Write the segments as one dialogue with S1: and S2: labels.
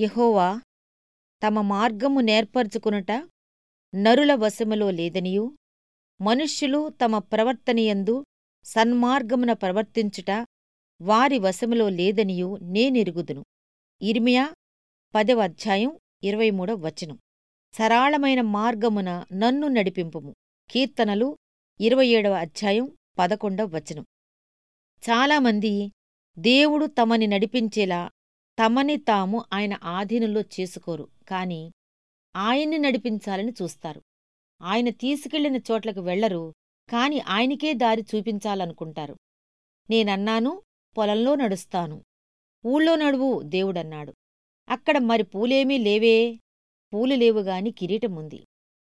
S1: యహోవా తమ మార్గము నేర్పరుచుకునుట నరుల వశములో లేదనియూ. మనుష్యులు తమ ప్రవర్తనయందు సన్మార్గమున ప్రవర్తించుట వారి వశములో లేదనియూ నేనెరుగుదును. ఇర్మియా పదవ అధ్యాయం ఇరవై మూడవ వచనం. సరాళమైన మార్గమున నన్ను నడిపింపుము. కీర్తనలు ఇరవై ఏడవ అధ్యాయం పదకొండవ వచనం. చాలామంది దేవుడు తమని నడిపించేలా తమని తాము ఆయన ఆధీనంలో చేసుకోరు కాని ఆయన్ని నడిపించాలని చూస్తారు. ఆయన తీసుకెళ్ళిన చోట్లకు వెళ్ళరు కాని ఆయనకే దారి చూపించాలనుకుంటారు. నేనన్నాను పొలంలో నడుస్తాను. ఊళ్ళో నడువు దేవుడన్నాడు. అక్కడ మరి పూలేమీ లేవే? పూలు లేవుగాని కిరీటముంది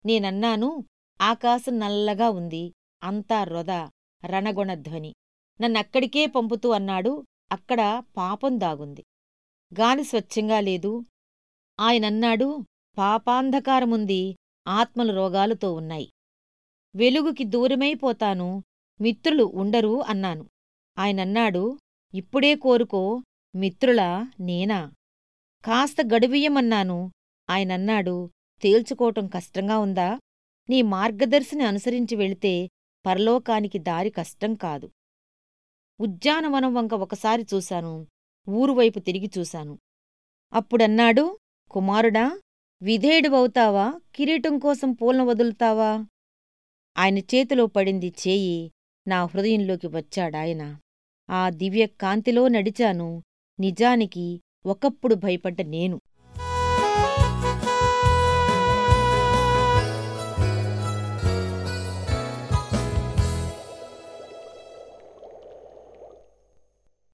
S1: నేనన్నాను ఆకాశం నల్లగా ఉంది అంతా రొద రణగొణధ్వని నన్నక్కడికే పంపుతూ అన్నాడు అక్కడ పాపం దాగుంది. గాలి స్వచ్ఛంగా లేదు. ఆయనన్నాడు పాపాంధకారముంది ఆత్మలు రోగాలతో ఉన్నాయి. వెలుగుకి దూరమైపోతాను మిత్రులు ఉండరు అన్నాను. ఆయనన్నాడు ఇప్పుడే కోరుకో మిత్రులా నేనా? కాస్త గడువియ్యమన్నాను. ఆయనన్నాడు తేల్చుకోవటం కష్టంగా ఉందా? నీ మార్గదర్శిని అనుసరించి వెళితే పరలోకానికి దారి కష్టం కాదు. ఉద్యానవనం వంక ఒకసారి చూశాను. ఊరువైపు తిరిగి చూశాను. అప్పుడన్నాడు కుమారుడా విధేయుడువవుతావా? కిరీటం కోసం పూలను వదులుతావా? ఆయన చేతిలో పడింది చేయి నా హృదయంలోకి వచ్చాడాయన. ఆ దివ్య కాంతిలో నడిచాను. నిజానికి ఒకప్పుడు భయపడ్డ నేను.